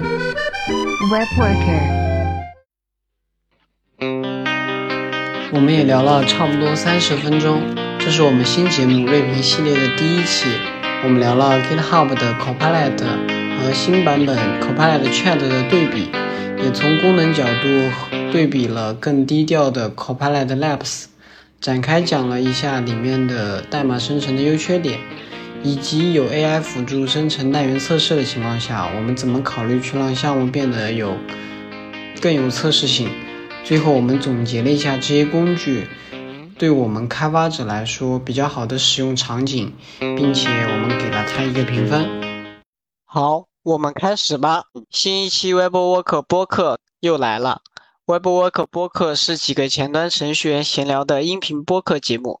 Web Worker。我们也聊了差不多三十分钟，这是我们新节目锐评系列的第一期。我们聊了 GitHub 的 Copilot 和新版本 Copilot Chat 的对比，也从功能角度对比了更低调的 Copilot Labs，展开讲了一下里面的代码生成的优缺点，以及有 AI 辅助生成单元测试的情况下，我们怎么考虑去让项目变得有更有测试性。最后，我们总结了一下这些工具对我们开发者来说比较好的使用场景，并且我们给了它一个评分。好，我们开始吧。新一期 Web Work 播客又来了。Web Work 播客是几个前端程序员闲聊的音频播客节目，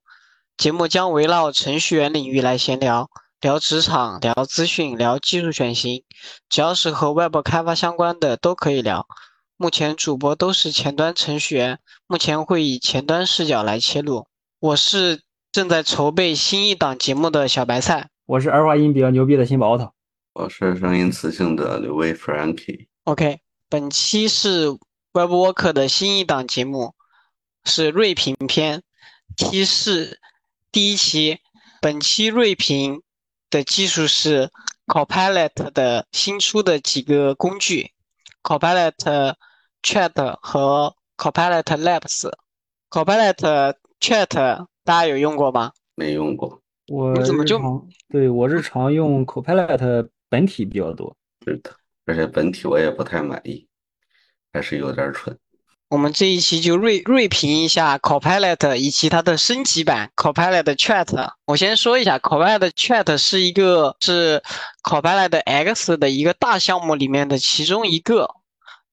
节目将围绕程序员领域来闲聊，聊职场、聊资讯、聊技术选型，只要是和 Web 开发相关的都可以聊。目前主播都是前端程序员，目前会以前端视角来切入。我是正在筹备新一档节目的小白菜，我是儿化音比较牛逼的新宝头，我是声音磁性的刘威 Frankie。OK，本期是 Web Worker 的新一档节目，是锐评篇。期是第一期，本期锐评的技术是 Copilot 的新出的几个工具，Copilot。Chat 和 Copilot Labs。Copilot Chat 大家有用过吗？没用过。我你怎么就日常对我日常用 Copilot 本体比较多。是的，而且本体我也不太满意，还是有点蠢。我们这一期就锐锐评一下 Copilot 以及它的升级版 Copilot Chat。我先说一下，Copilot Chat 是一个是 Copilot X 的一个大项目里面的其中一个。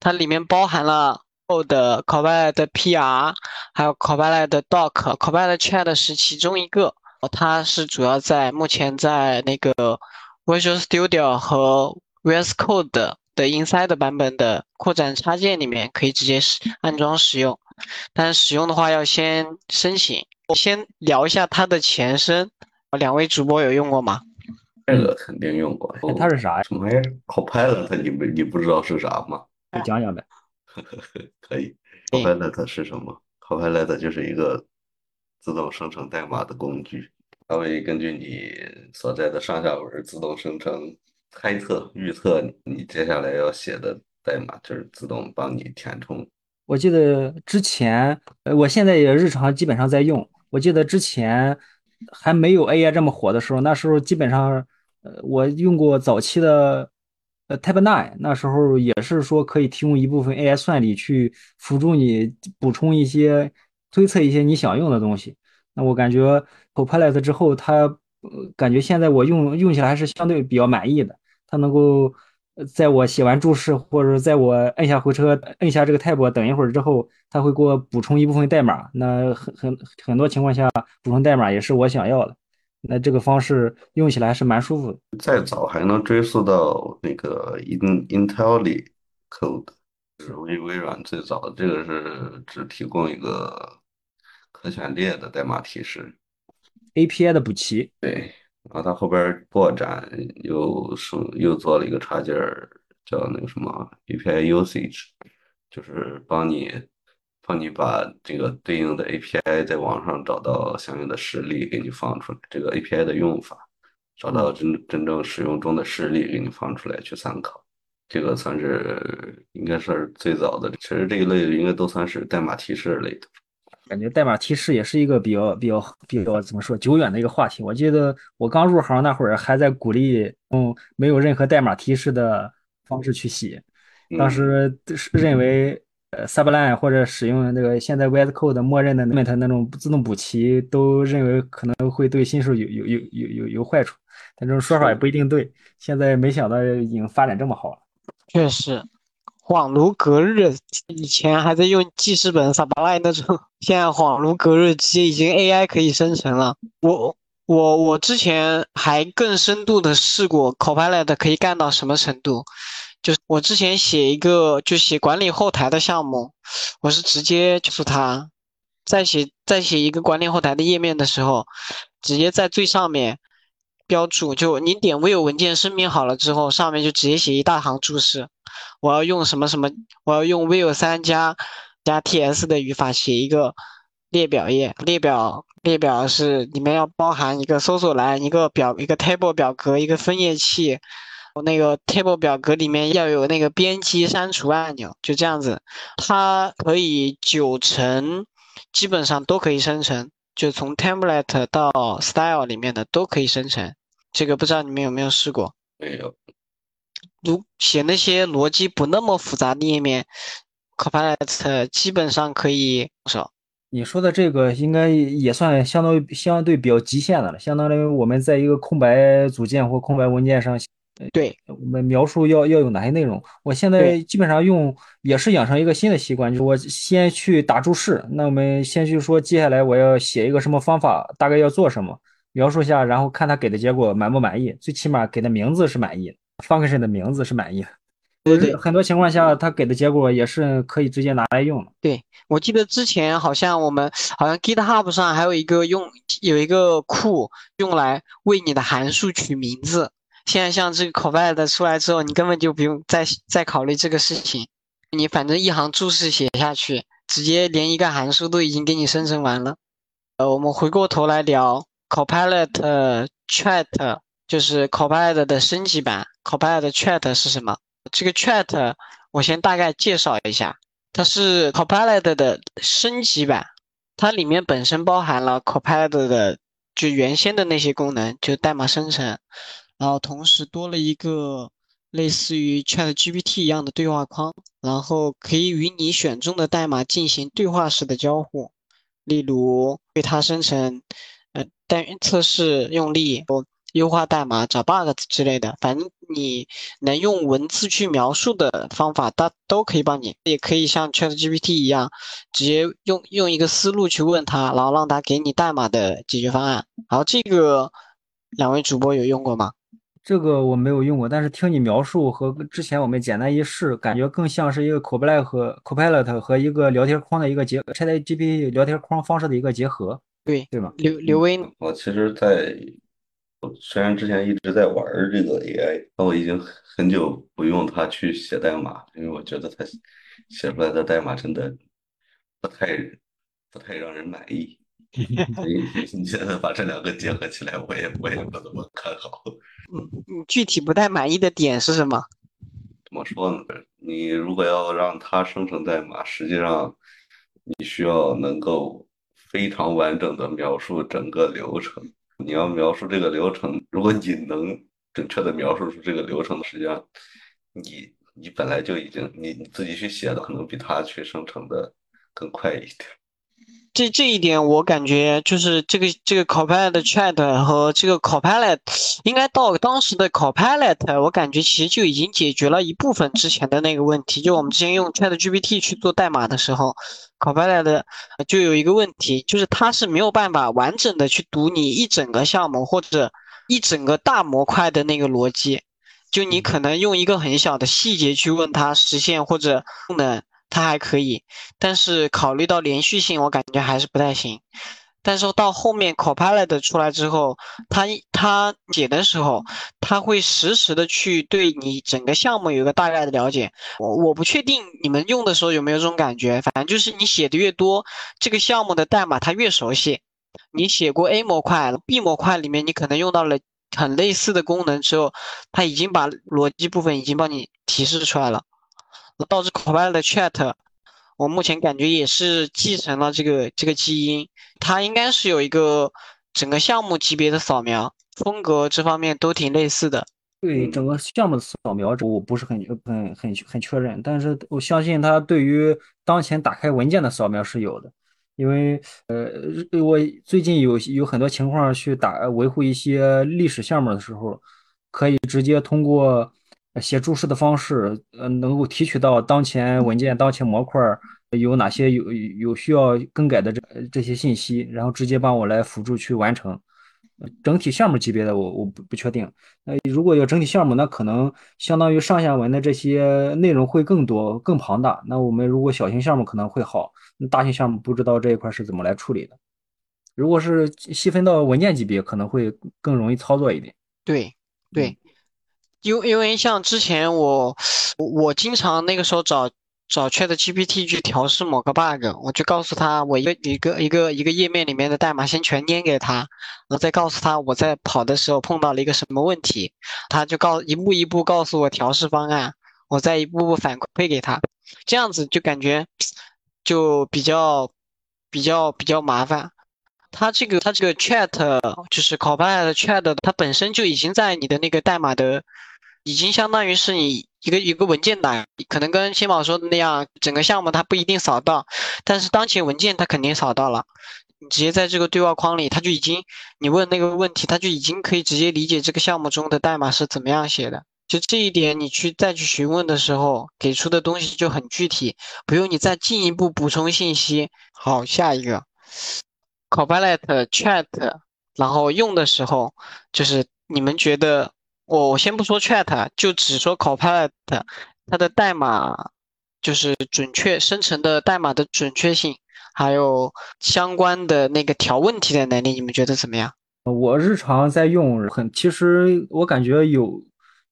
它里面包含了后的 Copilot PR，还有 Copilot Doc，Copilot Chat 是其中一个。它是主要在目前在那个 Visual Studio 和 VS Code 的 Inside 版本的扩展插件里面可以直接使安装使用，但使用的话要先申请。我先聊一下它的前身，两位主播有用过吗？这个肯定用过。它是啥呀？什么玩意儿？Copilot 你不你不知道是啥吗？你讲讲呗，可以。Copilot 是什么？Copilot 就是一个自动生成代码的工具，它会根据你所在的上下文自动生成、猜测、预测你接下来要写的代码，就是自动帮你填充。我记得之前，呃，我现在也日常基本上在用。我记得之前还没有 AI 这么火的时候，那时候基本上，呃，我用过早期的。呃，Type Nine 那时候也是说可以提供一部分 AI 算力去辅助你补充一些推测一些你想用的东西。那我感觉 Copilot 之后，它呃感觉现在我用用起来还是相对比较满意的。它能够在我写完注释或者在我摁下回车、摁下这个 Tab 等一会儿之后，它会给我补充一部分代码。那很很很多情况下，补充代码也是我想要的。那这个方式用起来是蛮舒服的。再早还能追溯到那个 In IntelliCode，是微微软最早的。这个是只提供一个可选列的代码提示，API 的补齐。对，然后它后边扩展又生又做了一个插件儿，叫那个什么 API Usage，就是帮你。帮你把这个对应的 API 在网上找到相应的实例，给你放出来。这个 API 的用法，找到真真正使用中的实例，给你放出来去参考。这个算是应该算是最早的。其实这一类应该都算是代码提示类的。感觉代码提示也是一个比较比较比较怎么说久远的一个话题。我记得我刚入行那会儿还在鼓励用没有任何代码提示的方式去写，当时是认为。呃，Sublime 或者使用那个现在 VS Code 默认的 Mint 那种自动补齐，都认为可能会对新手有有有有有有坏处，但这种说法也不一定对。现在没想到已经发展这么好了。确实，恍如隔日，以前还在用记事本 Sublime 那种，现在恍如隔日，直接已经 AI 可以生成了。我我我之前还更深度的试过 Copilot 可以干到什么程度。就是我之前写一个就写管理后台的项目，我是直接告诉他，在写在写一个管理后台的页面的时候，直接在最上面标注，就你点 view 文件声明好了之后，上面就直接写一大行注释，我要用什么什么，我要用 Vue 三加加 TS 的语法写一个列表页，列表列表是里面要包含一个搜索栏，一个表一个 table 表格，一个分页器。那个 table 表格里面要有那个编辑删除按钮，就这样子，它可以九成基本上都可以生成，就从 template 到 style 里面的都可以生成。这个不知道你们有没有试过？没有。如写那些逻辑不那么复杂的页面，Copilot 基本上可以少。你说的这个应该也算相当于相对比较极限的了，相当于我们在一个空白组件或空白文件上。对我们描述要要有哪些内容？我现在基本上用也是养成一个新的习惯，就是我先去打注释。那我们先去说，接下来我要写一个什么方法，大概要做什么，描述一下，然后看他给的结果满不满意。最起码给的名字是满意，function 的名字是满意的。对对，很多情况下他给的结果也是可以直接拿来用的。对我记得之前好像我们好像 GitHub 上还有一个用有一个库用来为你的函数取名字。现在像这个 Copilot 出来之后，你根本就不用再再考虑这个事情，你反正一行注释写下去，直接连一个函数都已经给你生成完了。呃，我们回过头来聊 Copilot Chat，就是 Copilot 的升级版。Copilot Chat 是什么？这个 Chat 我先大概介绍一下，它是 Copilot 的升级版，它里面本身包含了 Copilot 的就原先的那些功能，就代码生成。然后同时多了一个类似于 Chat GPT 一样的对话框，然后可以与你选中的代码进行对话式的交互，例如为它生成呃单元测试用例、优化代码、找 bug 之类的，反正你能用文字去描述的方法，它都可以帮你。也可以像 Chat GPT 一样，直接用用一个思路去问他，然后让他给你代码的解决方案。然后这个两位主播有用过吗？这个我没有用过，但是听你描述和之前我们简单一试，感觉更像是一个 Copilot 和 Copilot 和一个聊天框的一个结，ChatGPT 聊天框方式的一个结合，对对吗？刘刘威，我其实，在虽然之前一直在玩这个 AI，但我已经很久不用它去写代码，因为我觉得它写出来的代码真的不太不太让人满意。所以你现在把这两个结合起来，我也我也不怎么看好。嗯，你具体不太满意的点是什么？怎么说呢？你如果要让它生成代码，实际上你需要能够非常完整的描述整个流程。你要描述这个流程，如果你能准确的描述出这个流程，实际上你你本来就已经你你自己去写的，可能比他去生成的更快一点。这这一点我感觉就是这个这个 Copilot Chat 和这个 Copilot，应该到当时的 Copilot，我感觉其实就已经解决了一部分之前的那个问题。就我们之前用 Chat GPT 去做代码的时候，Copilot 就有一个问题，就是它是没有办法完整的去读你一整个项目或者一整个大模块的那个逻辑。就你可能用一个很小的细节去问它实现或者功能。它还可以，但是考虑到连续性，我感觉还是不太行。但是到后面 Copilot 出来之后，它它写的时候，它会实时的去对你整个项目有一个大概的了解。我我不确定你们用的时候有没有这种感觉，反正就是你写的越多，这个项目的代码它越熟悉。你写过 A 模块、B 模块里面，你可能用到了很类似的功能之后，它已经把逻辑部分已经帮你提示出来了。导致 Copilot Chat，我目前感觉也是继承了这个这个基因，它应该是有一个整个项目级别的扫描风格，这方面都挺类似的。对整个项目的扫描，我不是很很很很确认，但是我相信它对于当前打开文件的扫描是有的，因为呃，我最近有有很多情况去打维护一些历史项目的时候，可以直接通过。写注释的方式，呃，能够提取到当前文件、当前模块有哪些有有需要更改的这这些信息，然后直接帮我来辅助去完成。整体项目级别的我我不不确定。那如果有整体项目，那可能相当于上下文的这些内容会更多、更庞大。那我们如果小型项目可能会好，大型项目不知道这一块是怎么来处理的。如果是细分到文件级别，可能会更容易操作一点。对对。因因为像之前我我经常那个时候找找 Chat GPT 去调试某个 bug，我就告诉他我一个一个一个一个页面里面的代码先全粘给他，然后再告诉他我在跑的时候碰到了一个什么问题，他就告一步一步告诉我调试方案，我再一步步反馈给他，这样子就感觉就比较比较比较麻烦。它这个它这个 Chat 就是 Copilot Chat，它本身就已经在你的那个代码的。已经相当于是你一个一个文件档，可能跟新宝说的那样，整个项目它不一定扫到，但是当前文件它肯定扫到了。你直接在这个对话框里，它就已经你问那个问题，它就已经可以直接理解这个项目中的代码是怎么样写的。就这一点，你去再去询问的时候，给出的东西就很具体，不用你再进一步补充信息。好，下一个，Copilot Chat，然后用的时候，就是你们觉得。我我先不说 Chat，就只说 Copilot，它的代码就是准确生成的代码的准确性，还有相关的那个调问题的能力，你们觉得怎么样？我日常在用，很其实我感觉有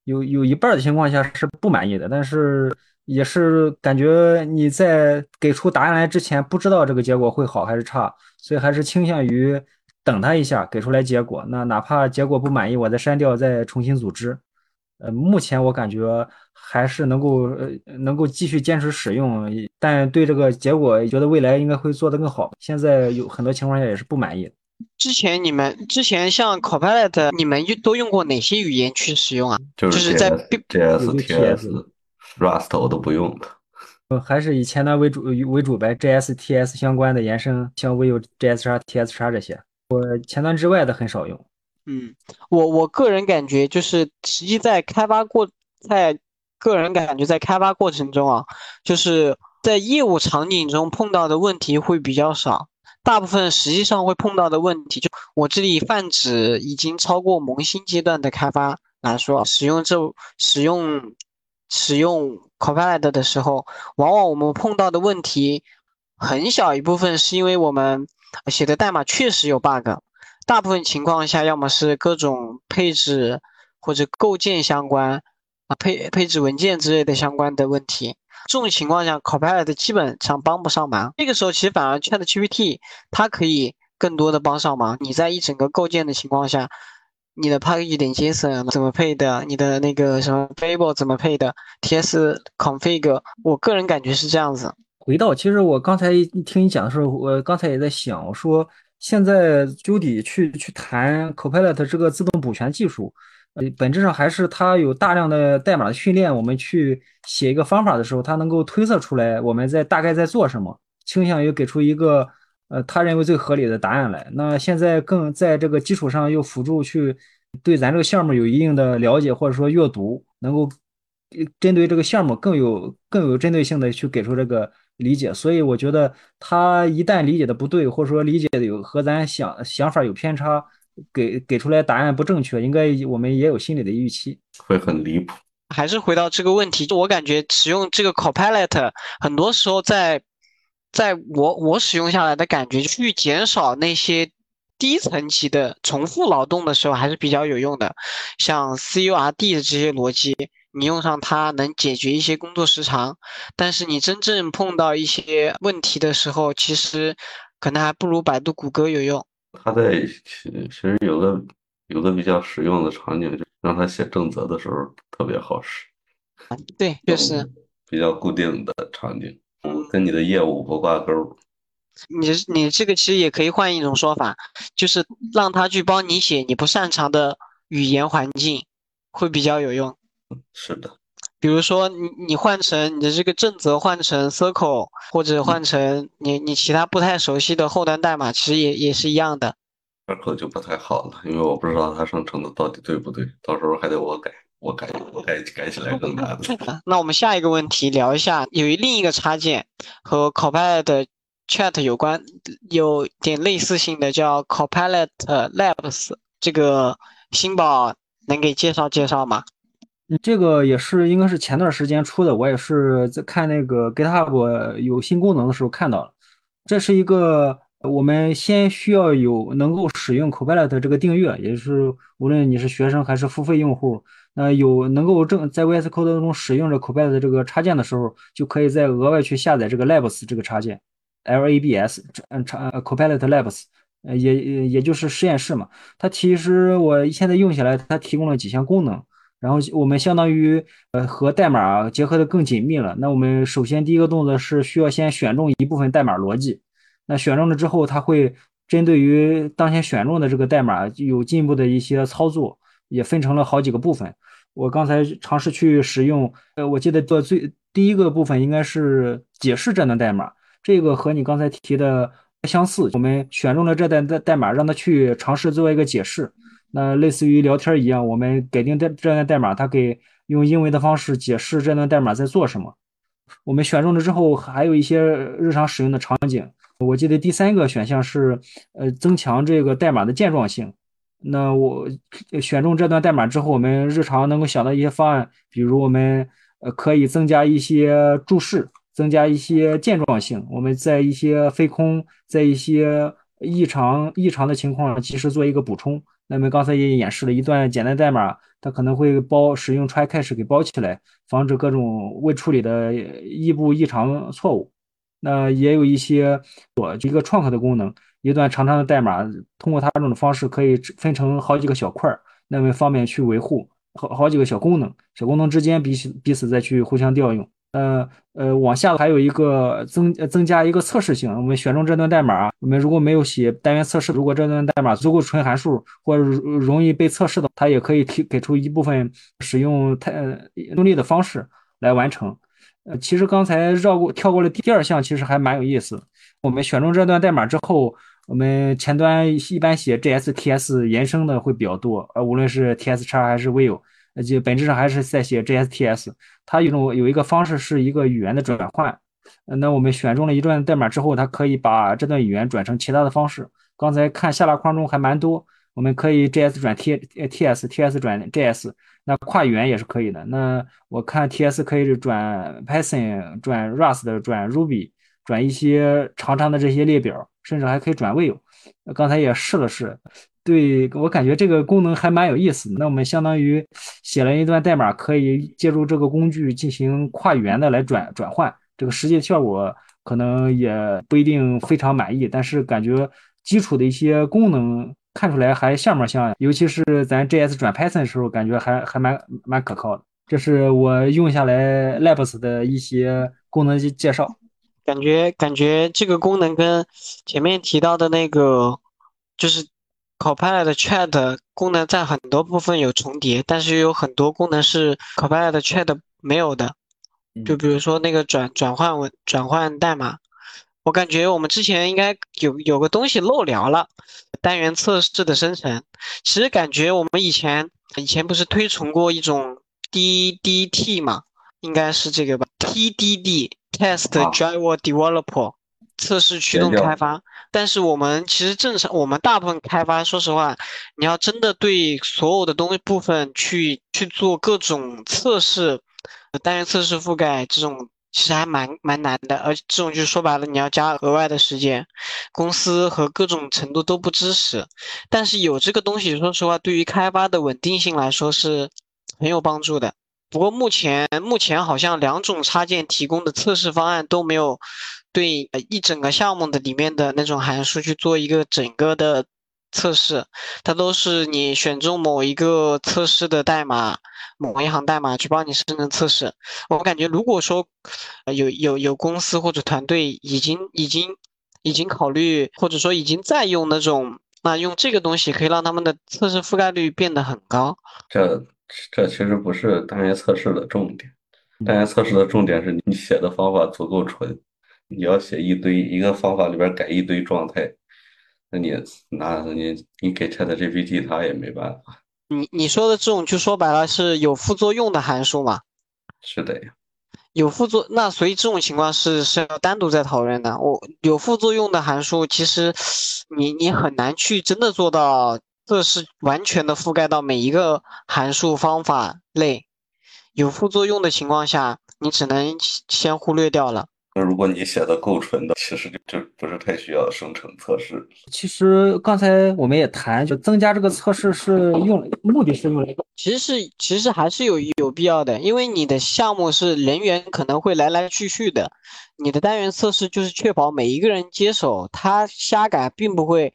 有有一半的情况下是不满意的，但是也是感觉你在给出答案来之前不知道这个结果会好还是差，所以还是倾向于。等他一下，给出来结果。那哪怕结果不满意，我再删掉，再重新组织。呃，目前我感觉还是能够呃能够继续坚持使用，但对这个结果觉得未来应该会做得更好。现在有很多情况下也是不满意。之前你们之前像 Copilot，你们用都用过哪些语言去使用啊？就是在 JS、TS、Rust 我都不用的。呃，还是以前端为主为主呗。JS、TS 相关的延伸，像 Vue、JS 叉、TS 叉这些。我前端之外的很少用。嗯，我我个人感觉就是，实际在开发过，在个人感觉在开发过程中啊，就是在业务场景中碰到的问题会比较少，大部分实际上会碰到的问题，就我这里泛指已经超过萌新阶段的开发来说，使用这使用使用 Copilot 的时候，往往我们碰到的问题很小一部分是因为我们。写的代码确实有 bug，大部分情况下要么是各种配置或者构建相关啊配配置文件之类的相关的问题，这种情况下 Copilot 基本上帮不上忙。这个时候其实反而 ChatGPT 它可以更多的帮上忙。你在一整个构建的情况下，你的 package 点 JSON 怎么配的，你的那个什么 variable 怎么配的，TS config，我个人感觉是这样子。回到，其实我刚才听你讲的时候，我刚才也在想，我说现在 Judy 去去谈 Copilot 这个自动补全技术，呃，本质上还是它有大量的代码的训练，我们去写一个方法的时候，它能够推测出来我们在大概在做什么，倾向于给出一个呃他认为最合理的答案来。那现在更在这个基础上又辅助去对咱这个项目有一定的了解或者说阅读，能够针对这个项目更有更有针对性的去给出这个。理解，所以我觉得他一旦理解的不对，或者说理解的有和咱想想法有偏差，给给出来答案不正确，应该我们也有心理的预期，会很离谱。还是回到这个问题，就我感觉使用这个 Copilot，很多时候在在我我使用下来的感觉，去减少那些低层级的重复劳动的时候，还是比较有用的，像 CURD 的这些逻辑。你用上它能解决一些工作时长，但是你真正碰到一些问题的时候，其实可能还不如百度、谷歌有用。它在其其实有个有个比较实用的场景，就让他写正则的时候特别好使。对，就是比较固定的场景，跟你的业务不挂钩。你你这个其实也可以换一种说法，就是让他去帮你写你不擅长的语言环境，会比较有用。是的，比如说你你换成你的这个正则换成 circle，或者换成你你其他不太熟悉的后端代码，其实也也是一样的。circle 就不太好了，因为我不知道它生成的到底对不对，到时候还得我改，我改我改改起来更难。那我们下一个问题聊一下，有另一个插件和 Copilot Chat 有关，有点类似性的叫 Copilot Labs，这个新宝能给介绍介绍吗？这个也是应该是前段时间出的，我也是在看那个 GitHub 有新功能的时候看到了。这是一个我们先需要有能够使用 Copilot 这个订阅，也就是无论你是学生还是付费用户，那有能够正在 VS Code 中使用着 Copilot 这个插件的时候，就可以再额外去下载这个 Labs 这个插件，Labs 嗯插 Copilot Labs，呃也也就是实验室嘛。它其实我现在用下来，它提供了几项功能，然后我们相当于呃和代码结合的更紧密了。那我们首先第一个动作是需要先选中一部分代码逻辑，那选中了之后，它会针对于当前选中的这个代码有进一步的一些操作，也分成了好几个部分。我刚才尝试去使用，呃，我记得做最第一个部分应该是解释这段代码，这个和你刚才提的相似。我们选中了这段代代码，让它去尝试做一个解释，那类似于聊天一样，我们给定这这段代码，它给用英文的方式解释这段代码在做什么。我们选中了之后，还有一些日常使用的场景。我记得第三个选项是，呃，增强这个代码的健壮性。那我选中这段代码之后，我们日常能够想到一些方案，比如我们呃可以增加一些注释，增加一些健壮性。我们在一些飞空，在一些异常异常的情况，及时做一个补充。那么刚才也演示了一段简单代码，它可能会包使用 try catch 给包起来，防止各种未处理的异步异常错误。那也有一些我一个创客的功能。一段长长的代码，通过它这种方式可以分成好几个小块儿，那么方便去维护好好几个小功能，小功能之间彼此彼此再去互相调用。呃呃，往下还有一个增增加一个测试性，我们选中这段代码，我们如果没有写单元测试，如果这段代码足够纯函数或者容易被测试的，它也可以提给出一部分使用太用力的方式来完成。呃，其实刚才绕过跳过了第二项，其实还蛮有意思。我们选中这段代码之后。我们前端一般写 JSTS 延伸的会比较多，呃，无论是 TS 叉还是 Vue，就本质上还是在写 JSTS。它有种有一个方式是一个语言的转换，那我们选中了一段代码之后，它可以把这段语言转成其他的方式。刚才看下拉框中还蛮多，我们可以 JS 转 T，TS，TS 转 JS，那跨语言也是可以的。那我看 TS 可以转 Python，转 Rust，转 Ruby，转一些长长的这些列表。甚至还可以转位，刚才也试了试，对我感觉这个功能还蛮有意思的。那我们相当于写了一段代码，可以借助这个工具进行跨语言的来转转换，这个实际效果可能也不一定非常满意，但是感觉基础的一些功能看出来还像模像样，尤其是咱 JS 转 Python 的时候，感觉还还蛮蛮可靠的。这是我用下来 Labs 的一些功能介绍。感觉感觉这个功能跟前面提到的那个就是 Copilot Chat 功能在很多部分有重叠，但是有很多功能是 Copilot Chat 没有的。就比如说那个转转换文转换代码，我感觉我们之前应该有有个东西漏聊了，单元测试的生成。其实感觉我们以前以前不是推崇过一种 DDT 嘛，应该是这个吧，TDD。Test Driver Developer，测试驱动开发。但是我们其实正常，我们大部分开发，说实话，你要真的对所有的东西部分去去做各种测试，单元测试覆盖这种，其实还蛮蛮难的。而这种就是说白了，你要加额外的时间，公司和各种程度都不支持。但是有这个东西，说实话，对于开发的稳定性来说是很有帮助的。不过目前目前好像两种插件提供的测试方案都没有对一整个项目的里面的那种函数去做一个整个的测试，它都是你选中某一个测试的代码，某一行代码去帮你生成测试。我感觉如果说有有有公司或者团队已经已经已经考虑或者说已经在用那种，那用这个东西可以让他们的测试覆盖率变得很高。这。这其实不是单元测试的重点，单元测试的重点是你写的方法足够纯。你要写一堆一个方法里边改一堆状态，那你那你你给 ChatGPT 它也没办法。你你说的这种就说白了是有副作用的函数嘛？是的呀。有副作那所以这种情况是是要单独再讨论的。我有副作用的函数，其实你你很难去真的做到。这是完全的覆盖到每一个函数方法类，有副作用的情况下，你只能先忽略掉了。那如果你写的够纯的，其实就就不是太需要生成测试。其实刚才我们也谈，就增加这个测试是用目的是用来，其实是其实还是有有必要的，因为你的项目是人员可能会来来去去的，你的单元测试就是确保每一个人接手，他瞎改并不会，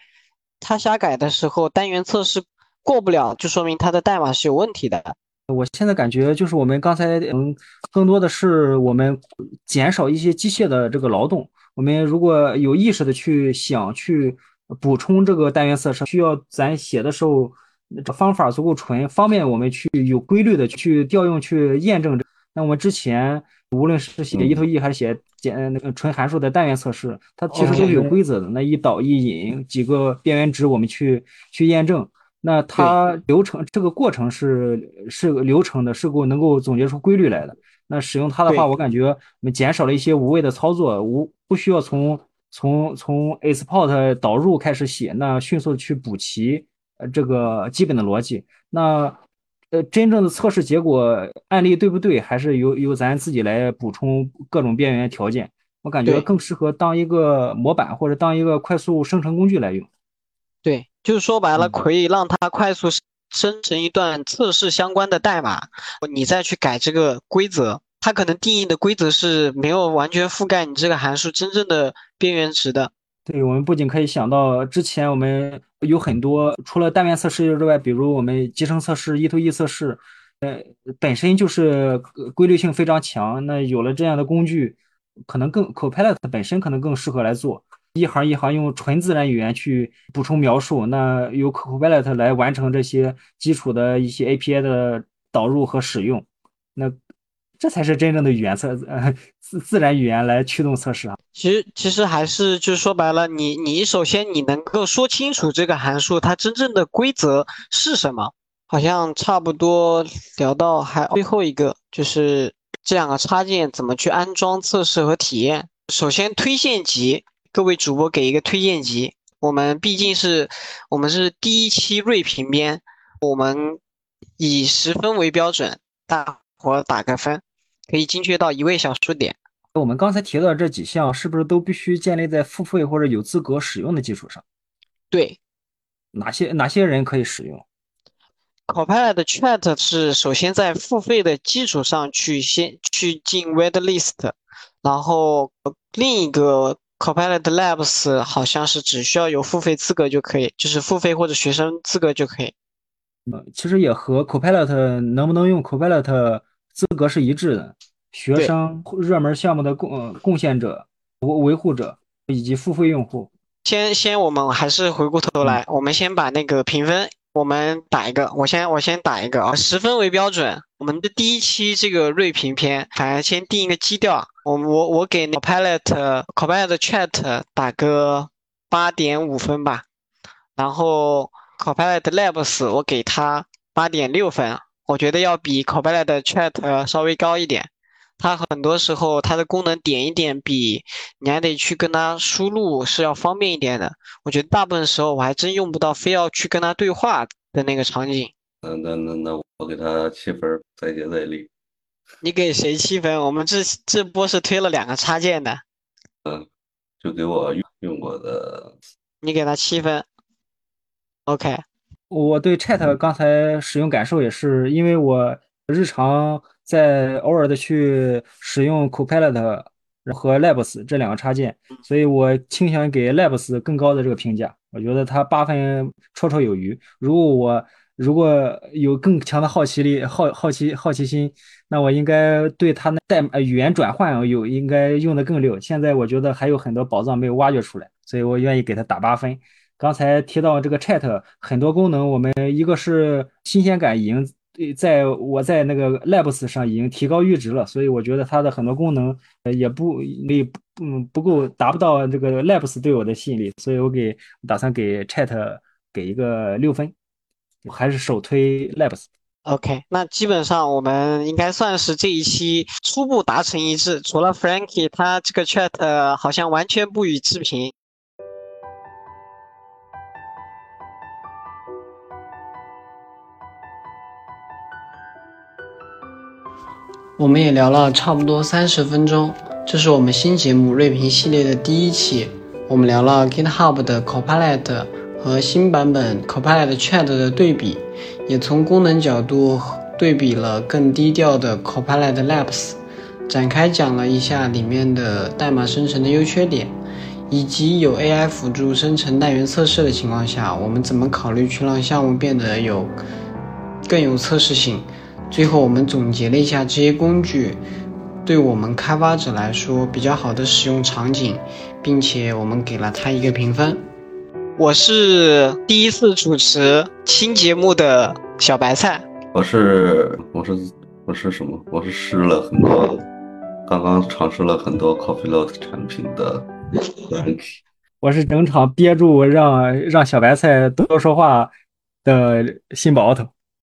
他瞎改的时候单元测试过不了，就说明他的代码是有问题的。我现在感觉就是我们刚才嗯，更多的是我们减少一些机械的这个劳动。我们如果有意识的去想去补充这个单元测试，需要咱写的时候这方法足够纯，方便我们去有规律的去调用去验证。那我们之前无论是写一头一还是写简那个纯函数的单元测试，它其实都是有规则的。那一导一引几个边缘值，我们去去验证。那它流程这个过程是是流程的，是够能够总结出规律来的。那使用它的话，我感觉我们减少了一些无谓的操作，无不需要从从从 export 导入开始写，那迅速去补齐呃这个基本的逻辑。那呃真正的测试结果案例对不对，还是由由咱自己来补充各种边缘条件。我感觉更适合当一个模板或者当一个快速生成工具来用。对。就是说白了，可以让它快速生成一段测试相关的代码，你再去改这个规则。它可能定义的规则是没有完全覆盖你这个函数真正的边缘值的。对，我们不仅可以想到之前我们有很多除了单元测试之外，比如我们集成测试、一头一测试，呃，本身就是规律性非常强。那有了这样的工具，可能更 Copilot 本身可能更适合来做。一行一行用纯自然语言去补充描述，那由 Copilot 来完成这些基础的一些 API 的导入和使用，那这才是真正的语言测呃自自然语言来驱动测试啊。其实其实还是就是说白了，你你首先你能够说清楚这个函数它真正的规则是什么。好像差不多聊到还最后一个就是这两个插件怎么去安装、测试和体验。首先推荐集。各位主播给一个推荐集，我们毕竟是，我们是第一期锐评编，我们以十分为标准，大伙打个分，可以精确到一位小数点。我们刚才提到的这几项，是不是都必须建立在付费或者有资格使用的基础上？对，哪些哪些人可以使用？Copilot Chat 是首先在付费的基础上去先去进 Red List，然后另一个。Copilot Labs 好像是只需要有付费资格就可以，就是付费或者学生资格就可以。嗯，其实也和 Copilot 能不能用 Copilot 资格是一致的。学生、热门项目的贡呃贡献者、维维护者以及付费用户。先先，我们还是回过头来，我们先把那个评分。我们打一个，我先我先打一个啊，十分为标准。我们的第一期这个锐评篇，反正先定一个基调。我我我给 Copilot Copilot Chat 打个八点五分吧，然后 Copilot Labs 我给它八点六分，我觉得要比 Copilot Chat 稍微高一点。它很多时候它的功能点一点比你还得去跟它输入是要方便一点的。我觉得大部分时候我还真用不到非要去跟它对话的那个场景。那那那那我给他七分，再接再厉。你给谁七分？我们这这波是推了两个插件的。嗯，就给我用用过的。你给他七分。OK。我对 Chat 刚才使用感受也是，因为我日常。在偶尔的去使用 Copilot 和 Labs 这两个插件，所以我倾向于给 Labs 更高的这个评价。我觉得它八分绰绰有余。如果我如果有更强的好奇力、好好奇好奇心，那我应该对它那代呃语言转换有应该用的更溜。现在我觉得还有很多宝藏没有挖掘出来，所以我愿意给它打八分。刚才提到这个 Chat 很多功能，我们一个是新鲜感已经。对，在我在那个 Labs 上已经提高阈值了，所以我觉得它的很多功能呃也不没嗯不够达不到这个 Labs 对我的吸引力，所以我给打算给 Chat 给一个六分，我还是首推 Labs。OK，那基本上我们应该算是这一期初步达成一致，除了 Frankie，他这个 Chat 好像完全不予置评。我们也聊了差不多三十分钟，这是我们新节目锐评系列的第一期。我们聊了 GitHub 的 Copilot 和新版本 Copilot Chat 的对比，也从功能角度对比了更低调的 Copilot Labs，展开讲了一下里面的代码生成的优缺点，以及有 AI 辅助生成单元测试的情况下，我们怎么考虑去让项目变得有更有测试性。最后，我们总结了一下这些工具。对我们开发者来说比较好的使用场景，并且我们给了它一个评分。我是第一次主持新节目的小白菜。我是我是我是什么？我是试了很多，刚刚尝试了很多 Coffee Lot 产品的。我是整场憋住让让小白菜多说话的新宝头。